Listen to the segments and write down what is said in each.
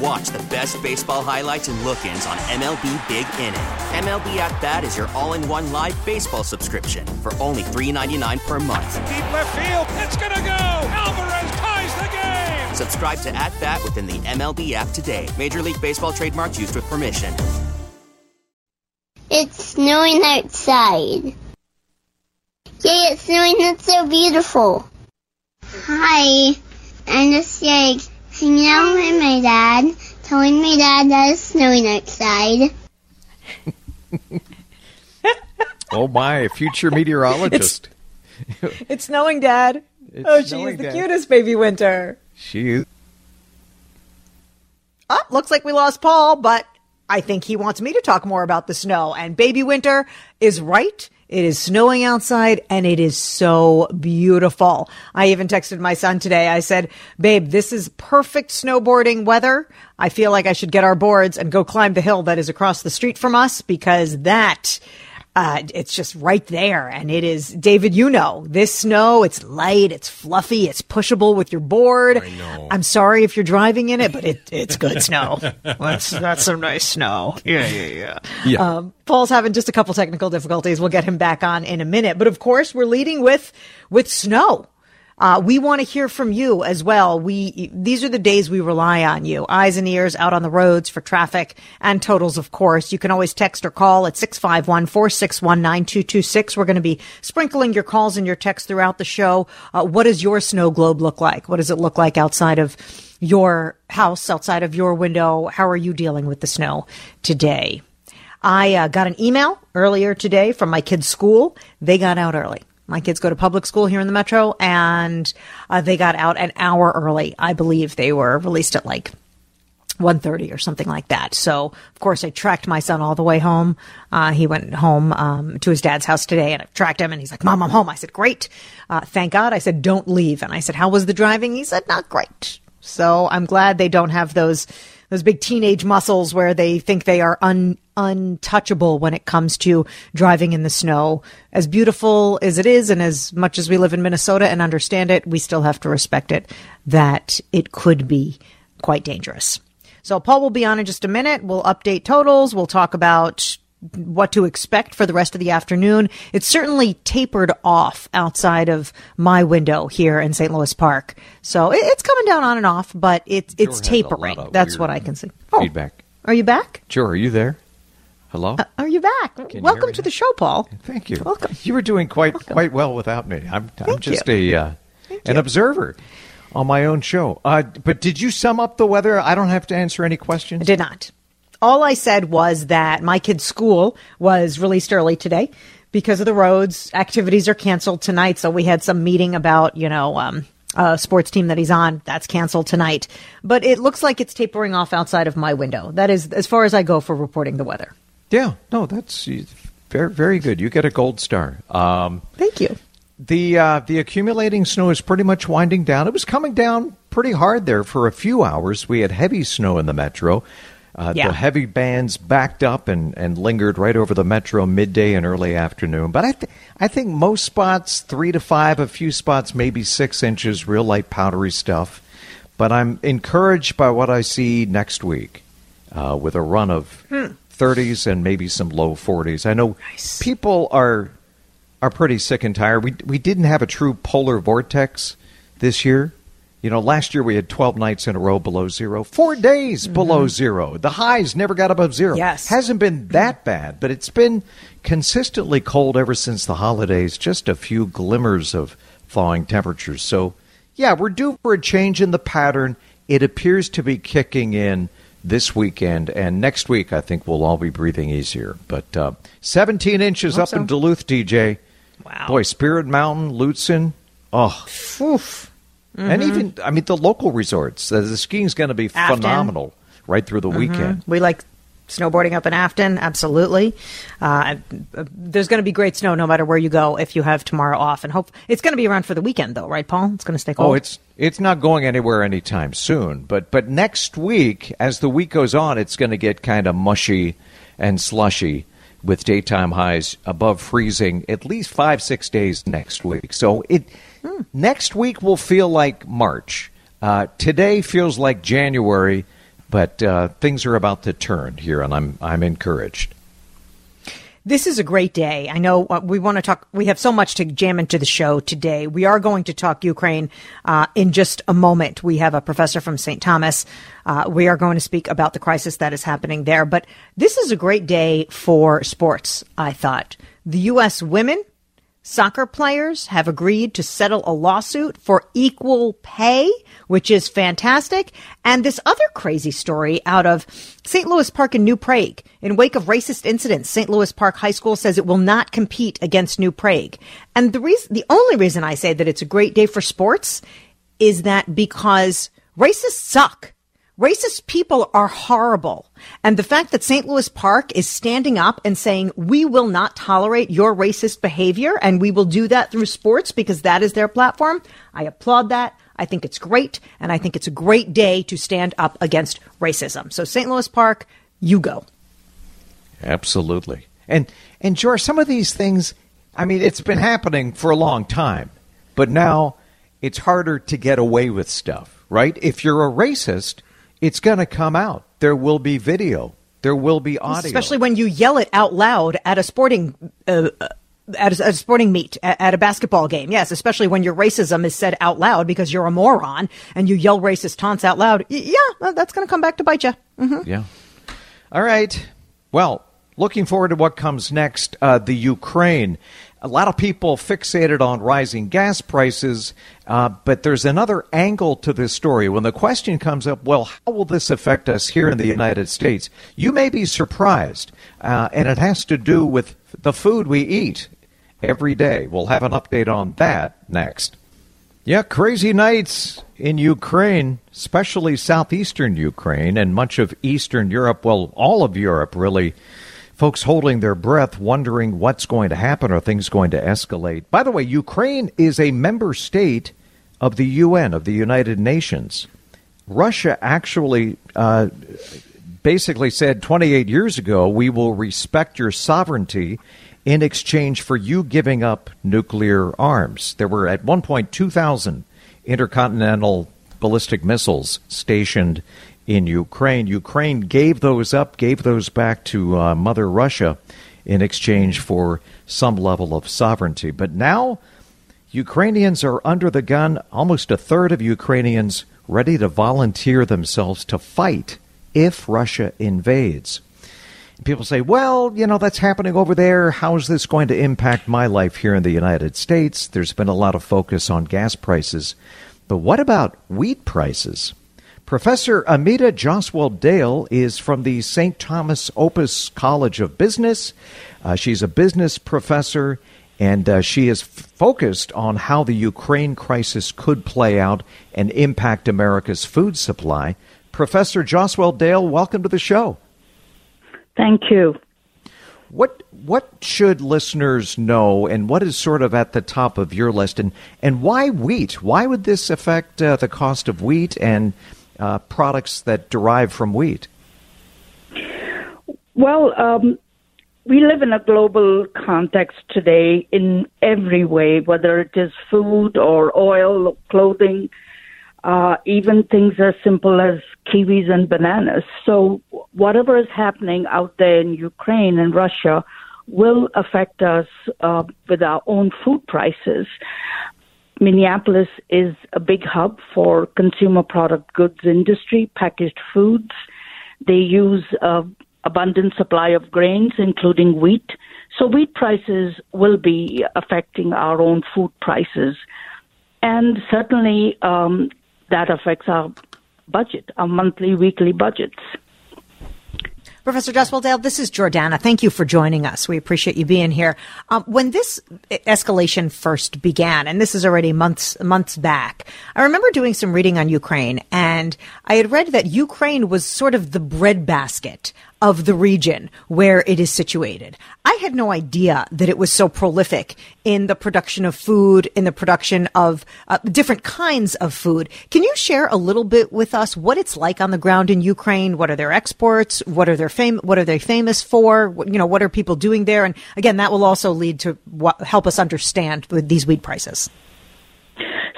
And watch the best baseball highlights and look-ins on MLB Big Inning. MLB At Bat is your all-in-one live baseball subscription for only $3.99 per month. Deep left field, it's gonna go. Alvarez ties the game. Subscribe to At Bat within the MLB app today. Major League Baseball trademarks used with permission. It's snowing outside. Yay, it's snowing. It's so beautiful. Hi. I'm just like hanging out with my dad, telling my dad that it's snowing outside. oh my, future meteorologist. It's, it's snowing, Dad. It's oh, she's snowing, the Dad. cutest baby winter. She Oh, looks like we lost Paul, but I think he wants me to talk more about the snow. And baby winter is right. It is snowing outside and it is so beautiful. I even texted my son today. I said, babe, this is perfect snowboarding weather. I feel like I should get our boards and go climb the hill that is across the street from us because that uh, it's just right there. And it is, David, you know, this snow, it's light, it's fluffy, it's pushable with your board. I know. I'm sorry if you're driving in it, but it, it's good snow. That's, that's some nice snow. Yeah, yeah, yeah. Yeah. Um, Paul's having just a couple technical difficulties. We'll get him back on in a minute. But of course, we're leading with, with snow. Uh, we want to hear from you as well. We, these are the days we rely on you. Eyes and ears out on the roads for traffic and totals, of course. You can always text or call at 651-461-9226. We're going to be sprinkling your calls and your texts throughout the show. Uh, what does your snow globe look like? What does it look like outside of your house, outside of your window? How are you dealing with the snow today? I uh, got an email earlier today from my kids' school. They got out early. My kids go to public school here in the metro, and uh, they got out an hour early. I believe they were released at like 1.30 or something like that. So, of course, I tracked my son all the way home. Uh, he went home um, to his dad's house today, and I tracked him, and he's like, "Mom, I'm home." I said, "Great, uh, thank God." I said, "Don't leave." And I said, "How was the driving?" He said, "Not great." So I'm glad they don't have those those big teenage muscles where they think they are un, untouchable when it comes to driving in the snow. As beautiful as it is, and as much as we live in Minnesota and understand it, we still have to respect it that it could be quite dangerous. So Paul will be on in just a minute. We'll update totals. We'll talk about what to expect for the rest of the afternoon. It's certainly tapered off outside of my window here in St. Louis Park. So it- it's coming down on and off, but it's it's has a lot tapering. That's what I can see. Oh, feedback. are you back? Sure, are you there? Hello? Uh, are you back? you hear Welcome me to the show, Paul. Thank you. Welcome. You were doing quite quite well without me. I'm I'm just you. a uh, an observer on my own show. Uh, but did you sum up the weather? I don't have to answer any questions. I did not. All I said was that my kid's school was released early today because of the roads. Activities are canceled tonight. So we had some meeting about, you know, um, a sports team that he's on. That's canceled tonight. But it looks like it's tapering off outside of my window. That is as far as I go for reporting the weather. Yeah, no, that's very very good. You get a gold star. Um, Thank you. The uh, the accumulating snow is pretty much winding down. It was coming down pretty hard there for a few hours. We had heavy snow in the metro. Uh, Yeah. The heavy bands backed up and, and lingered right over the metro midday and early afternoon. But I th- I think most spots three to five, a few spots maybe six inches, real light powdery stuff. But I'm encouraged by what I see next week uh, with a run of 30s and maybe some low 40s. I know people are are pretty sick and tired. We we didn't have a true polar vortex this year. You know, last year we had 12 nights in a row below zero, four days below zero. The highs never got above zero. Yes. Hasn't been that bad, but it's been consistently cold ever since the holidays, just a few glimmers of thawing temperatures. So, yeah, we're due for a change in the pattern. It appears to be kicking in this weekend and next week. I think we'll all be breathing easier. But uh, 17 inches up so. in Duluth, DJ. Wow. Boy, Spirit Mountain, Lutsen. Oh, Oof. And even I mean the local resorts. The, the skiing's going to be Afton. phenomenal right through the weekend. We like snowboarding up in Afton, absolutely. Uh, uh, there's going to be great snow no matter where you go if you have tomorrow off, and hope it's going to be around for the weekend though, right, Paul? It's going to stay cold. Oh, it's it's not going anywhere anytime soon. But but next week, as the week goes on, it's going to get kind of mushy and slushy with daytime highs above freezing at least five six days next week. So it next week will feel like March. Uh, today feels like January, but uh, things are about to turn here, and I'm I'm encouraged. This is a great day. I know uh, we want to talk. We have so much to jam into the show today. We are going to talk Ukraine uh, in just a moment. We have a professor from St. Thomas. Uh, we are going to speak about the crisis that is happening there. But this is a great day for sports, I thought. The U.S. women soccer players have agreed to settle a lawsuit for equal pay, which is fantastic. And this other crazy story out of St. Louis Park and New Prague. In wake of racist incidents, St. Louis Park High School says it will not compete against New Prague. And the reason, the only reason I say that it's a great day for sports is that because racists suck. Racist people are horrible. And the fact that St. Louis Park is standing up and saying, we will not tolerate your racist behavior and we will do that through sports because that is their platform. I applaud that. I think it's great. And I think it's a great day to stand up against racism. So St. Louis Park, you go. Absolutely. And and George, some of these things, I mean, it's been happening for a long time, but now it's harder to get away with stuff, right? If you're a racist, it's going to come out. There will be video. There will be audio. Especially when you yell it out loud at a sporting uh, at, a, at a sporting meet at, at a basketball game. Yes, especially when your racism is said out loud because you're a moron and you yell racist taunts out loud. Y- yeah, that's going to come back to bite you. hmm Yeah. All right. Well, looking forward to what comes next. Uh, the Ukraine. A lot of people fixated on rising gas prices, uh, but there's another angle to this story. When the question comes up, well, how will this affect us here in the United States? You may be surprised, uh, and it has to do with the food we eat every day. We'll have an update on that next. Yeah, crazy nights in Ukraine, especially southeastern Ukraine and much of Eastern Europe. Well, all of Europe, really. Folks holding their breath, wondering what's going to happen. Are things going to escalate? By the way, Ukraine is a member state of the UN, of the United Nations. Russia actually uh, basically said 28 years ago, we will respect your sovereignty in exchange for you giving up nuclear arms. There were at one point 2,000 intercontinental ballistic missiles stationed in Ukraine. Ukraine gave those up, gave those back to uh, Mother Russia in exchange for some level of sovereignty. But now Ukrainians are under the gun. Almost a third of Ukrainians ready to volunteer themselves to fight if Russia invades. People say, well, you know, that's happening over there. How is this going to impact my life here in the United States? There's been a lot of focus on gas prices. But what about wheat prices? Professor Ameeta Jaiswal Dale is from the St. Thomas Opus College of Business. Uh, she's a business professor, and uh, she is f- focused on how the Ukraine crisis could play out and impact America's food supply. Professor Joswell Dale, welcome to the show. Thank you. What what should listeners know, and what is sort of at the top of your list, and and why wheat? Why would this affect uh, the cost of wheat and uh, products that derive from wheat? Well, um, we live in a global context today in every way, whether it is food or oil, clothing, uh, even things as simple as kiwis and bananas. So, whatever is happening out there in Ukraine and Russia will affect us uh, with our own food prices. Minneapolis is a big hub for consumer product goods industry, packaged foods. They use uh, abundant supply of grains, including wheat. So wheat prices will be affecting our own food prices. And certainly um, that affects our budget, our monthly, weekly budgets. Professor Dustwell-Dale, this is Jordana. Thank you for joining us. We appreciate you being here. Um, when this escalation first began, and this is already months months back, I remember doing some reading on Ukraine, and I had read that Ukraine was sort of the breadbasket of the region where it is situated. I had no idea that it was so prolific in the production of food, in the production of uh, different kinds of food. Can you share a little bit with us what it's like on the ground in Ukraine? What are their exports? What are their fam- What are they famous for? What, you know, what are people doing there? And again, that will also lead to help us understand these wheat prices.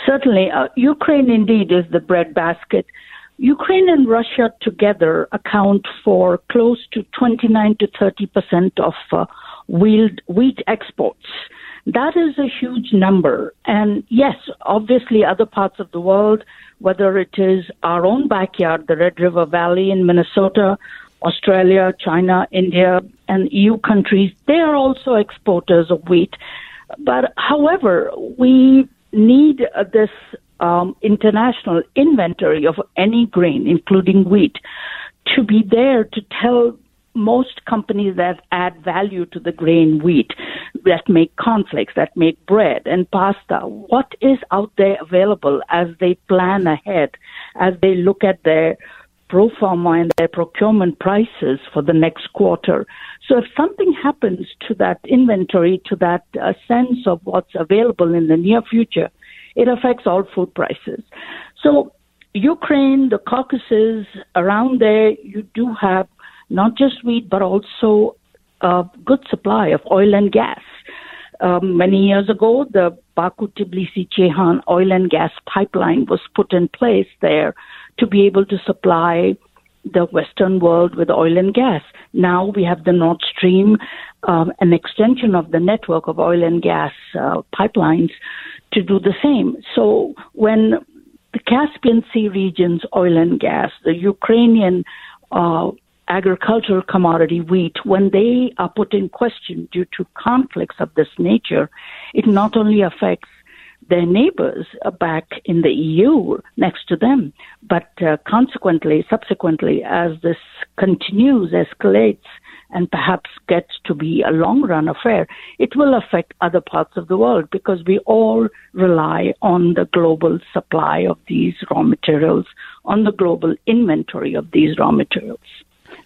Certainly, uh, Ukraine indeed is the breadbasket Ukraine and Russia together account for close to 29 to 30 percent of uh, wheat, wheat exports. That is a huge number. And yes, obviously, other parts of the world, whether it is our own backyard, the Red River Valley in Minnesota, Australia, China, India, and EU countries, they are also exporters of wheat. But however, we need uh, this um, international inventory of any grain, including wheat, to be there to tell most companies that add value to the grain wheat, that make cornflakes, that make bread and pasta, what is out there available as they plan ahead, as they look at their pro forma and their procurement prices for the next quarter. So if something happens to that inventory, to that uh, sense of what's available in the near future, it affects all food prices. So Ukraine, the Caucasus, around there, you do have not just wheat, but also a good supply of oil and gas. Um, many years ago, the Baku Tbilisi Ceyhan oil and gas pipeline was put in place there to be able to supply the Western world with oil and gas. Now we have the Nord Stream, um, an extension of the network of oil and gas uh, pipelines to do the same. So when the Caspian Sea region's oil and gas, the Ukrainian uh, agricultural commodity wheat, when they are put in question due to conflicts of this nature, it not only affects their neighbors back in the EU next to them, but uh, consequently, subsequently, as this continues, escalates, and perhaps gets to be a long run affair, it will affect other parts of the world because we all rely on the global supply of these raw materials, on the global inventory of these raw materials.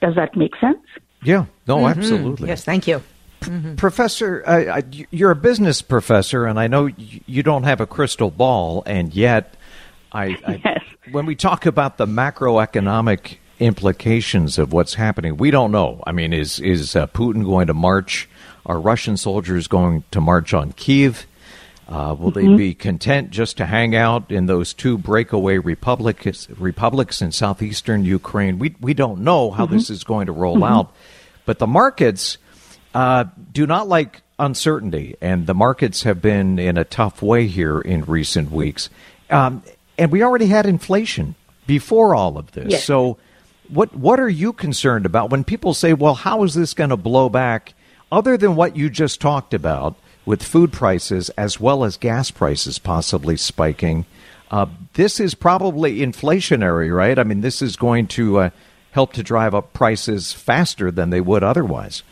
Does that make sense? Yeah, no, mm-hmm. absolutely. Yes, thank you. Mm-hmm. Professor, uh, you're a business professor, and I know you don't have a crystal ball, and yet, I, I yes. when we talk about the macroeconomic implications of what's happening. We don't know. I mean, is is uh, Putin going to march? Are Russian soldiers going to march on Kiev? Uh, will mm-hmm. they be content just to hang out in those two breakaway republics, republics in southeastern Ukraine? We we don't know how mm-hmm. this is going to roll mm-hmm. out, but the markets uh, do not like uncertainty, and the markets have been in a tough way here in recent weeks. Um, and we already had inflation before all of this, yes. so what what are you concerned about when people say, "Well, how is this going to blow back?" Other than what you just talked about with food prices as well as gas prices possibly spiking, uh, this is probably inflationary, right? I mean, this is going to uh, help to drive up prices faster than they would otherwise.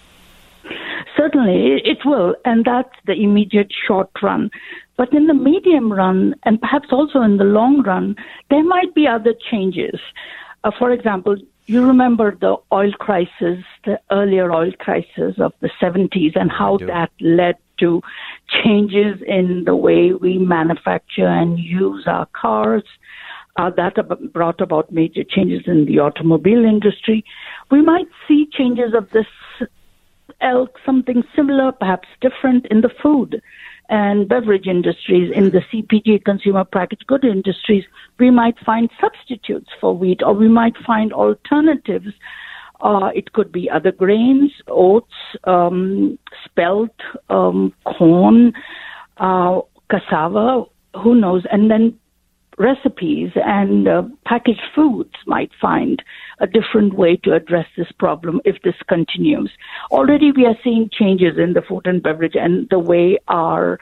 Certainly, it will, and that's the immediate short run. But in the medium run, and perhaps also in the long run, there might be other changes. Uh, for example, you remember the oil crisis, the earlier oil crisis of the 70s, and how that led to changes in the way we manufacture and use our cars. Uh, that brought about major changes in the automobile industry. We might see changes of this elk, something similar, perhaps different in the food and beverage industries, in the CPG, consumer packaged good industries, we might find substitutes for wheat or we might find alternatives. Uh, it could be other grains, oats, um, spelt, um, corn, uh, cassava, who knows, and then recipes and uh, packaged foods might find a different way to address this problem if this continues. Already we are seeing changes in the food and beverage and the way our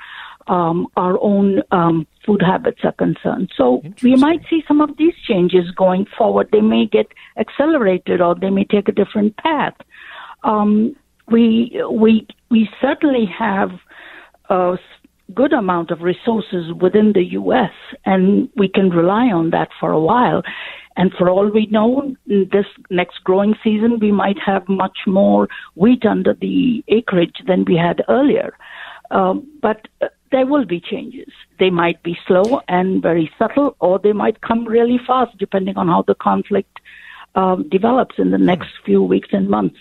um, our own um, food habits are concerned. So we might see some of these changes going forward. They may get accelerated or they may take a different path. Um, we we we certainly have a good amount of resources within the U.S. and we can rely on that for a while. And for all we know, this next growing season, we might have much more wheat under the acreage than we had earlier. Um, but uh, there will be changes. They might be slow and very subtle, or they might come really fast, depending on how the conflict um, develops in the next few weeks and months.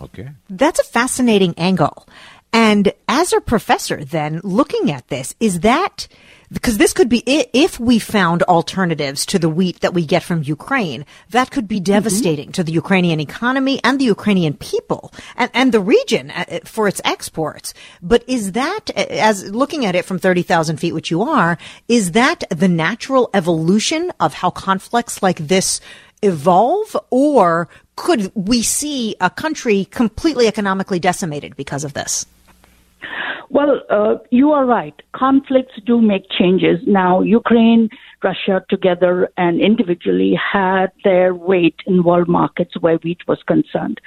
Okay. That's a fascinating angle. And as a professor, then looking at this, is that because this could be if we found alternatives to the wheat that we get from Ukraine, that could be devastating mm-hmm. to the Ukrainian economy and the Ukrainian people and, and the region uh, for its exports. But is that, uh, as looking at it from 30,000 feet, which you are, is that the natural evolution of how conflicts like this evolve or could we see a country completely economically decimated because of this? Well, uh, you are right. Conflicts do make changes. Now, Ukraine, Russia together and individually had their weight in world markets where wheat was concerned.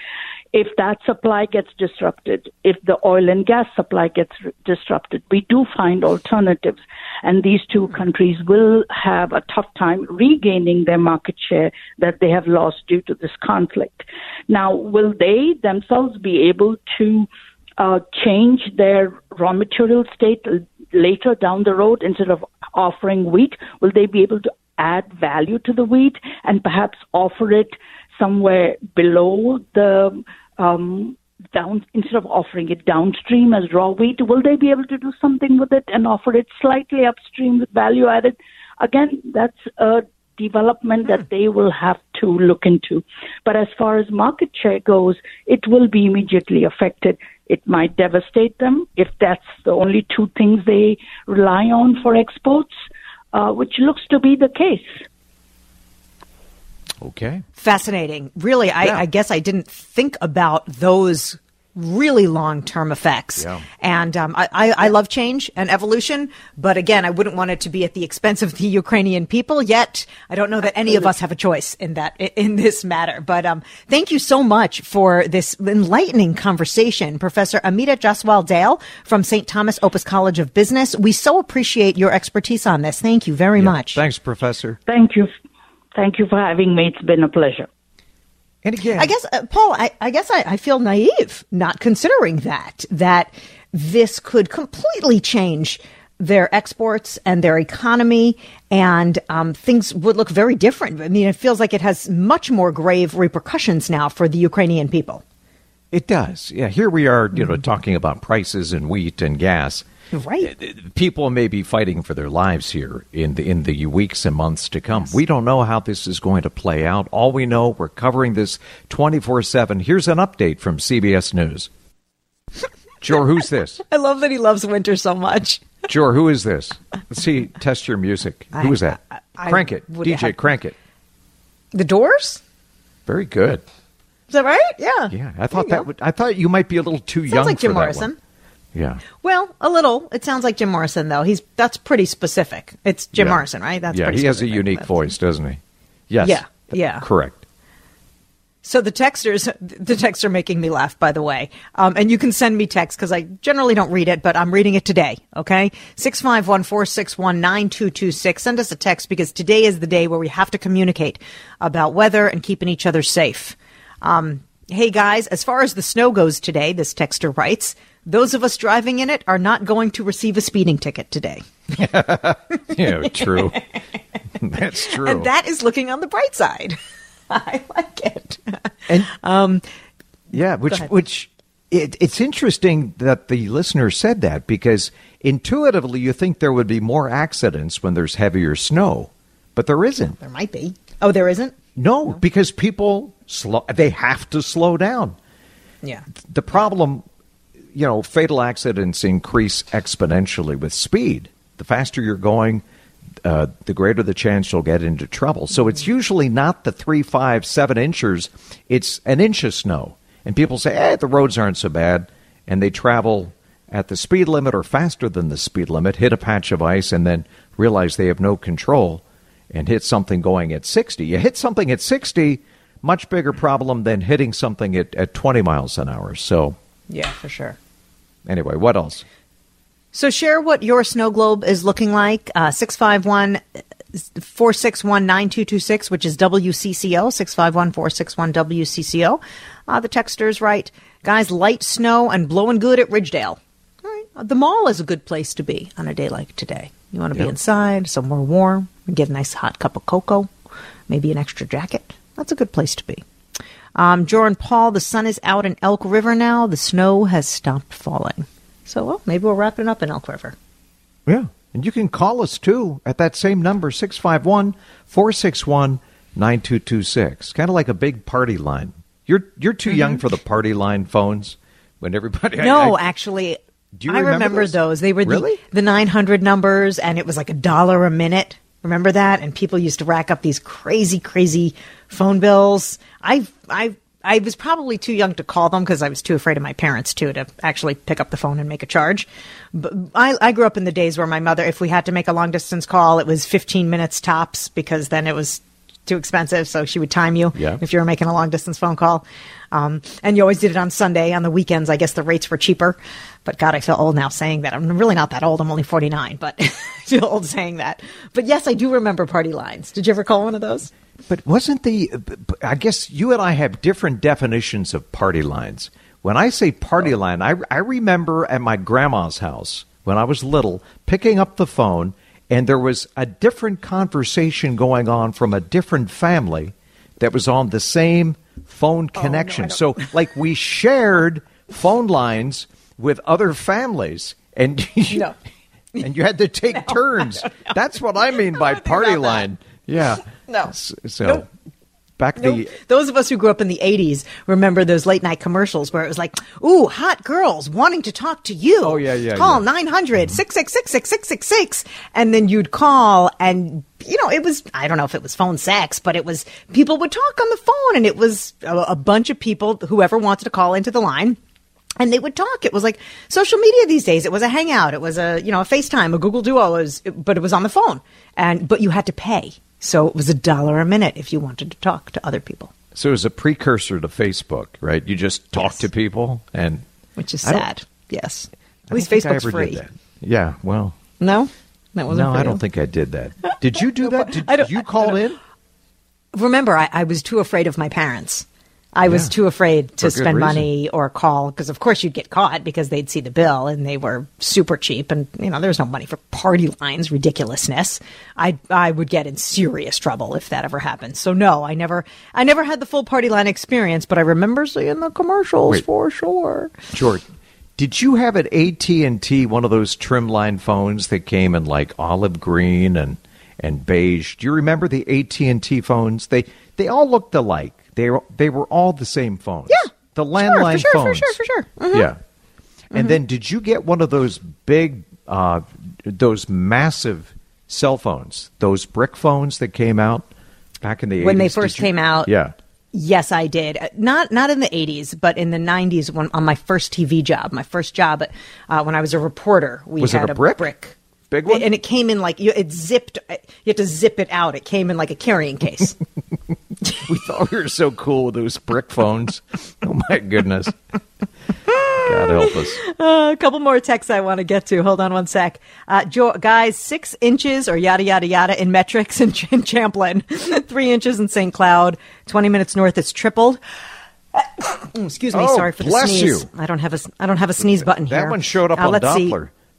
If that supply gets disrupted, if the oil and gas supply gets disrupted, we do find alternatives. And these two countries will have a tough time regaining their market share that they have lost due to this conflict. Now, will they themselves be able to uh, change their raw material state later down the road instead of offering wheat? Will they be able to add value to the wheat and perhaps offer it somewhere below the um, down instead of offering it downstream as raw wheat? Will they be able to do something with it and offer it slightly upstream with value added? Again, that's a development that they will have to look into. But as far as market share goes, it will be immediately affected. It might devastate them if that's the only two things they rely on for exports, uh, which looks to be the case. Okay. Fascinating. Really, I, yeah. I guess I didn't think about those really long term effects. Yeah. And um, I, I, love change and evolution, but again, I wouldn't want it to be at the expense of the Ukrainian people. Yet, I don't know that any of us have a choice in that in this matter. But um, thank you so much for this enlightening conversation, Professor Ameeta Jaiswal Dale from St. Thomas Opus College of Business. We so appreciate your expertise on this. Thank you very yeah. much. Thanks, Professor. Thank you. Thank you for having me. It's been a pleasure. And again, I guess, uh, Paul, I, I guess I, I feel naive not considering that, that this could completely change their exports and their economy, and um, things would look very different. I mean, it feels like it has much more grave repercussions now for the Ukrainian people. It does. Yeah, here we are, you know, mm-hmm. talking about prices and wheat and gas. Right. Uh, people may be fighting for their lives here in the in the weeks and months to come. Yes. We don't know how this is going to play out. All we know, we're covering this 24/7. Here's an update from CBS News. Jor, who's this? I love that he loves winter so much. Jor, who is this? Let's see. Test your music. Who is that? I, I, crank it, DJ. Have... Crank it. The Doors. Very good. Is that right? Yeah. Yeah. I thought that would. I thought you might be a little too young. Sounds young. like Jim Morrison. Yeah. Well, a little. It sounds like Jim Morrison, though. He's that's pretty specific. It's Jim yeah. Morrison, right? That's yeah. he has a unique voice, doesn't he? Yes. Yeah. Yeah. Correct. So the texters, the texts are making me laugh, by the way. Um, and you can send me text because I generally don't read it, but I'm reading it today. Okay. Six five one four six one nine two two six. Send us a text because today is the day where we have to communicate about weather and keeping each other safe. Um, hey guys, as far as the snow goes today, this texter writes, those of us driving in it are not going to receive a speeding ticket today. yeah, true. That's true. And that is looking on the bright side. I like it. And um, yeah, which which it, it's interesting that the listener said that because intuitively you think there would be more accidents when there's heavier snow, but there isn't. There might be. Oh, there isn't. No, no. because people slow. They have to slow down. Yeah. The problem you know, fatal accidents increase exponentially with speed. The faster you're going, uh, the greater the chance you'll get into trouble. So it's usually not the three, five, seven inches, it's an inch of snow. And people say, eh, the roads aren't so bad. And they travel at the speed limit or faster than the speed limit, hit a patch of ice, and then realize they have no control and hit something going at 60. You hit something at 60, much bigger problem than hitting something at, at 20 miles an hour. So, Yeah, for sure. Anyway, what else? So share what your snow globe is looking like. Uh, 651 461 9226, which is WCCO, 651 461 WCCO. Uh, the texter's right. Guys, light snow and blowing good at Ridgedale. All right. Uh, The mall is a good place to be on a day like today. You want to be inside, somewhere warm, get a nice hot cup of cocoa, maybe an extra jacket. That's a good place to be. Um, Joran Paul, the sun is out in Elk River now. The snow has stopped falling. So, well, maybe we'll wrap it up in Elk River. Yeah. And you can call us too at that same number, 651 461 9226. Kind of like a big party line. You're, you're too young for the party line phones when everybody. I- No, I- actually, Do you I remember remember those? those. They were Really? the, the 900 numbers, and it was like a dollar a minute. Remember that? And people used to rack up these crazy, crazy phone bills. I, I, I was probably too young to call them because I was too afraid of my parents too to actually pick up the phone and make a charge. But I, I grew up in the days where my mother, if we had to make a long distance call, it was 15 minutes tops because then it was too expensive. So she would time you Yeah. if you were making a long distance phone call. Um, and you always did it on Sunday. On the weekends, I guess the rates were cheaper. But God, I feel old now saying that. I'm really not that old. I'm only 49, but I feel old saying that. But yes, I do remember party lines. Did you ever call one of those? But wasn't the. I guess you and I have different definitions of party lines. When I say party line, I, I remember at my grandma's house when I was little picking up the phone and there was a different conversation going on from a different family that was on the same phone connection. so, like, we shared phone lines with other families, and you, No. and you had to take turns. That's what I mean by party line. Yeah. No. So, Nope. back Nope. the Those of us who grew up in the 80s remember those late night commercials where it was like, ooh, hot girls wanting to talk to you. Oh, yeah, yeah, Call yeah. 900 666 mm-hmm. 6666. And then you'd call and, you know, it was, I don't know if it was phone sex, but it was, people would talk on the phone and it was a, a bunch of people, whoever wanted to call into the line. And they would talk. It was like social media these days. It was a hangout. It was a, you know, a FaceTime, a Google Duo, it was, but it was on the phone. And, but you had to pay. So it was a dollar a minute if you wanted to talk to other people. so it was a precursor to Facebook, right? You just talk Yes. to people and which is sad. Yes, at least Facebook's free. Did that. Yeah, well, No, that wasn't. no, I don't think I did that. Did you do that? Did you call in? Remember, I, I was too afraid of my parents. I was Yeah. too afraid to spend reason. money or call because, of course, you'd get caught because they'd see the bill and they were super cheap. And you know, there's no money for party lines, ridiculousness. I I would get in serious trouble if that ever happened. So no, I never I never had the full party line experience, but I remember seeing the commercials Wait. for sure. George, did you have at AT and T one of those trim line phones that came in like olive green and and beige? Do you remember the AT and T phones? They they all looked alike. They were they were all the same phones. Yeah, the landline Sure, for sure, for sure, for sure. Mhm. Yeah. And then did you get one of those big, uh, those massive cell phones, those brick phones that came out back in the 80s? When they first you- came out, Yeah. Yes, I did. Uh, Not not in the '80s, but in the '90s, when on my first TV job, my first job uh, when I was a reporter, we Was it had a brick? brick, Big one? and it came in like you, it zipped. uh, You had to zip it out. It came in like a carrying case. We thought we were so cool with those brick phones. oh my goodness. God help us. Uh, a couple more texts I want to get to. Hold on one sec. Uh, jo- guys, six inches or yada, yada, yada in metrics in, Ch- in Champlin, three inches in St. Cloud, 20 minutes north, it's tripled. Mm, Excuse me, Oh, sorry for the sneeze. you. I don't have a, I don't have a sneeze button here. That one showed up Uh, on let's see.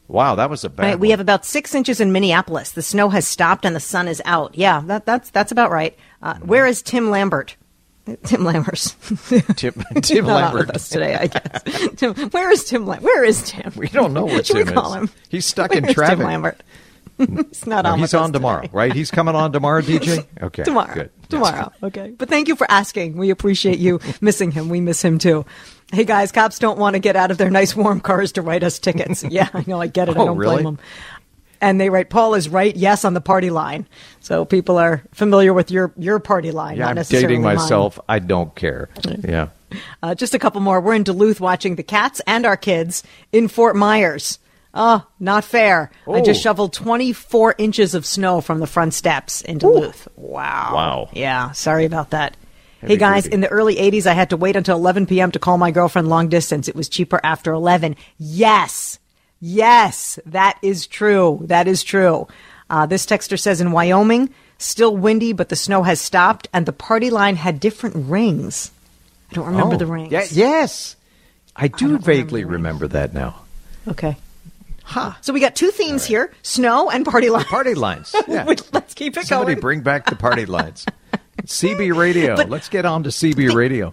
Wow, that was a bad Right, we have about six inches in Minneapolis. The snow has stopped and the sun is out. Yeah, that, that's that's about right. Uh, Mm-hmm. where is Tim Lambert? Tim Lammers. Tim, Tim Not Lambert. with us today, I guess. Tim, where is Tim? Lam- where is Tim? We don't know where Tim we call is. him? He's stuck in Where's traffic. Tim Lambert. He's not No, on. he's on tomorrow, today. right? He's coming on tomorrow, DJ? Okay. Tomorrow. Good. Tomorrow. Okay. But thank you for asking. We appreciate you missing him. We miss him too. Hey guys, cops don't want to get out of their nice warm cars to write us tickets. Yeah, I know. I get it. I Oh, don't really? blame them. And they write, Paul is right. Yes, on the party line. So people are familiar with your your party line. Yeah, I'm dating mine. myself. I don't care. Yeah. Uh, just a couple more. We're in Duluth watching the cats and our kids in Fort Myers. Oh, not fair. I just shoveled 24 inches of snow from the front steps in Duluth. Wow. Wow. Yeah, sorry about that. Heavy hey guys, duty. in the early 80s, I had to wait until 11 p.m. to call my girlfriend long distance. It was cheaper after 11. Yes. Yes, that is true. That is true. Uh, this texter says in Wyoming, still windy, but the snow has stopped, and the party line had different rings. I don't remember Oh, the rings. Yeah, yes. I do don't vaguely remember remember that now. Okay. So we got two themes here: snow and party lines. Party lines. Yeah. Let's keep it Somebody going. Somebody bring back the party lines. CB radio. But- Let's get on to CB radio.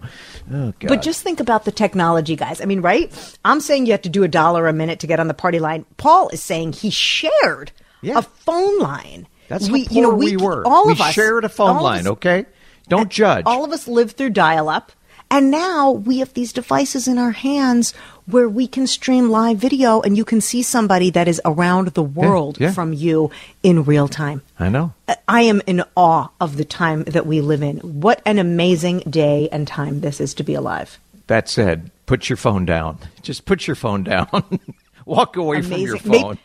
Oh. But just think about the technology, guys. I mean, right? I'm saying you have to do a dollar a minute to get on the party line. Paul is saying he shared Yeah. a phone line. That's how we, poor you know, we, we, were. All we of us shared a phone line, us- okay? Don't judge. All of us lived through dial-up, and now we have these devices in our hands where we can stream live video, and you can see somebody that is around the world yeah. from you in real time. I know. Uh, I am in awe of the time that we live in. What an amazing day and time this is to be alive. That said, put your phone down. Just put your phone down. Walk away from your Amazing. Phone.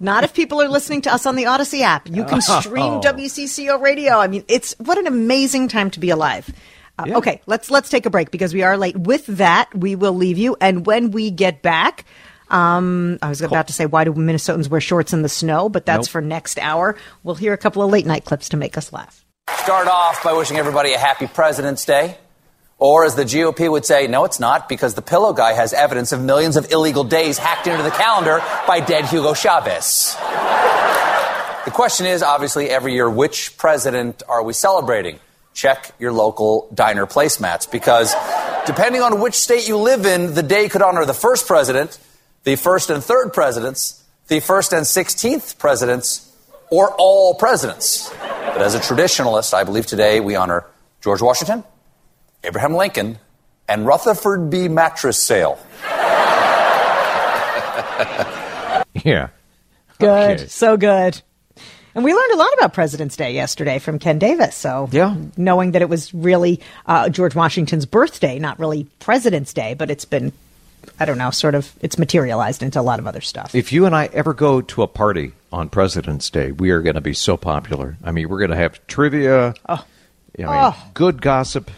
Not if people are listening to us on the Audacy app. You can stream Oh. WCCO radio. I mean, it's what an amazing time to be alive. Uh, Yeah. Okay, let's let's take a break because we are late. With that, we will leave you, and when we get back. Um, I was about to say, why do Minnesotans wear shorts in the snow? But that's Nope. for next hour. We'll hear a couple of late night clips to make us laugh. Start off by wishing everybody a happy President's Day. Or, as the GOP would say, no, it's not, because the pillow guy has evidence of millions of illegal days hacked into the calendar by dead Hugo Chavez. The question is obviously every year, which president are we celebrating? Check your local diner placemats because depending on which state you live in, the day could honor the first president, the first and third presidents, the first and 16th presidents, or all presidents. But as a traditionalist, I believe today we honor George Washington, Abraham Lincoln, and Rutherford B. Mattress Sale. Yeah. Good, Okay. so good. And we learned a lot about President's Day yesterday from Ken Davis. So, Yeah. knowing that it was really uh, George Washington's birthday, not really President's Day, but it's been, I don't know, sort of, it's materialized into a lot of other stuff. If you and I ever go to a party on President's Day, we are going to be so popular. I mean, we're going to have trivia. Oh. I mean, Oh. good gossip.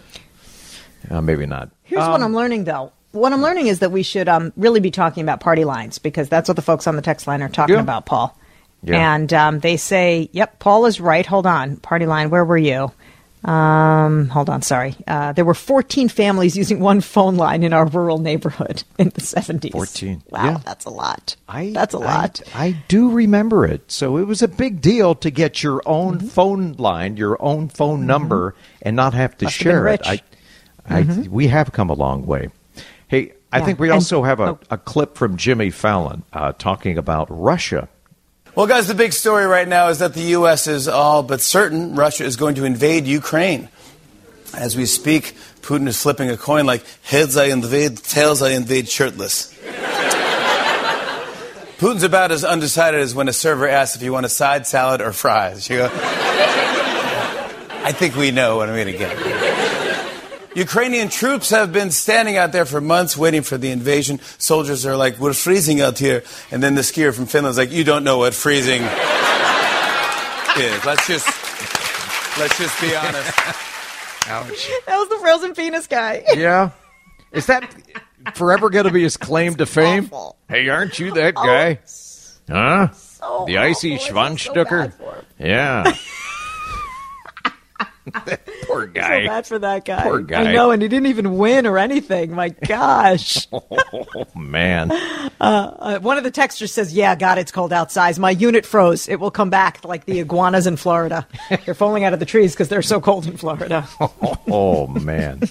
Uh, maybe not. Here's what I'm learning, though. What I'm learning is that we should um, really be talking about party lines because that's what the folks on the text line are talking Yeah. about, Paul. Yeah. And um, they say, yep, Paul is right. Hold on. Party line, where were you? Um, hold on, sorry. Uh, there were 14 families using one phone line in our rural neighborhood in the 70s. 14, Wow, yeah. that's a lot. I, that's a lot. I, I do remember it. So it was a big deal to get your own Mm-hmm. phone line, your own phone number, and not have to Must have share it. rich. I, I, Mhm. We have come a long way. Hey, I Yeah. think we And- also have a, oh. a clip from Jimmy Fallon uh, talking about Russia. Well, guys, the big story right now is that the U.S. is all but certain Russia is going to invade Ukraine. As we speak, Putin is flipping a coin like heads I invade, tails I invade shirtless. Putin's about as undecided as when a server asks if you want a side salad or fries. You go, I think we know what I'm going to get. Ukrainian troops have been standing out there for months waiting for the invasion. Soldiers are like, we're freezing out here. And then the skier from Finland is like, you don't know what freezing is. Let's just, let's just be honest. Ouch. That was the frozen penis guy. Yeah. Is that forever going to be his claim to fame? awful. Hey, aren't you that guy? Oh, huh? So the icy awful. It's so Schwanstucker? bad for him. yeah. Poor guy. So bad for that guy. Poor guy. I know, and he didn't even win or anything. My gosh. Oh, man. Uh, one of the texters says, "Yeah, God, it's cold outside. My unit froze. It will come back like the iguanas in Florida. They're falling out of the trees because they're so cold in Florida." Oh, man.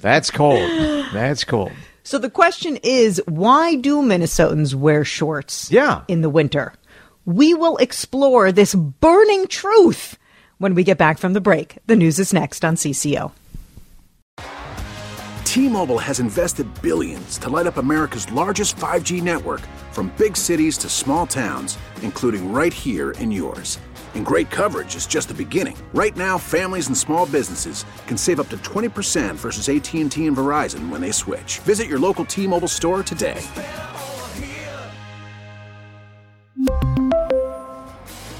That's cold. That's cold. So the question is, why do Minnesotans wear shorts? Yeah. in the winter. We will explore this burning truth when we get back from the break. The news is next on CCO. T-Mobile has invested billions to light up America's largest 5G network from big cities to small towns, including right here in yours. And great coverage is just the beginning. Right now, families and small businesses can save up to 20% versus AT&T and Verizon when they switch. Visit your local T-Mobile store today.